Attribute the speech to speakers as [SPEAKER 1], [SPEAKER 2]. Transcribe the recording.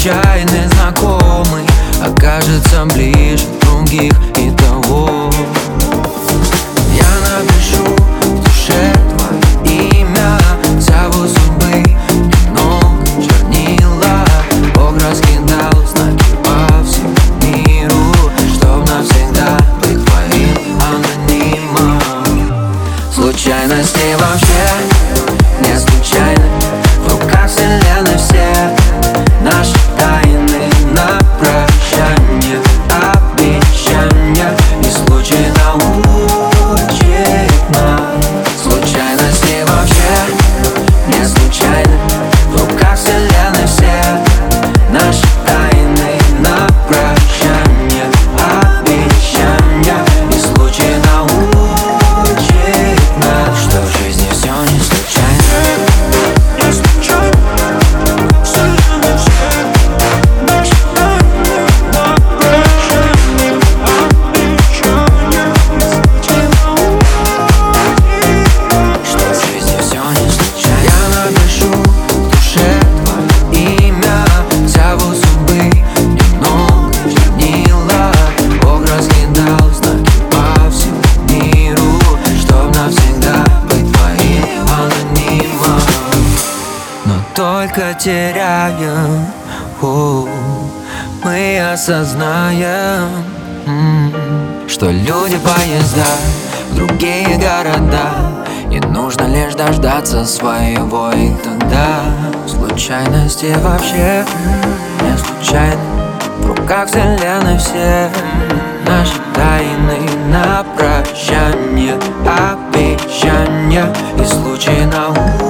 [SPEAKER 1] случайный знакомый Окажется ближе других и того. Я напишу в душе твое имя Зову судьбы немного чернила. Бог раскидал знаки по всему миру Чтоб навсегда быть твоим анонимом. Случайности вообще не случайны только теряем, о, Мы осознаем, что люди поезда в другие города. И нужно лишь дождаться своего и тогда Случайности вообще не случайно, В руках вселенной все наши тайны на прощание Обещания и случаи науки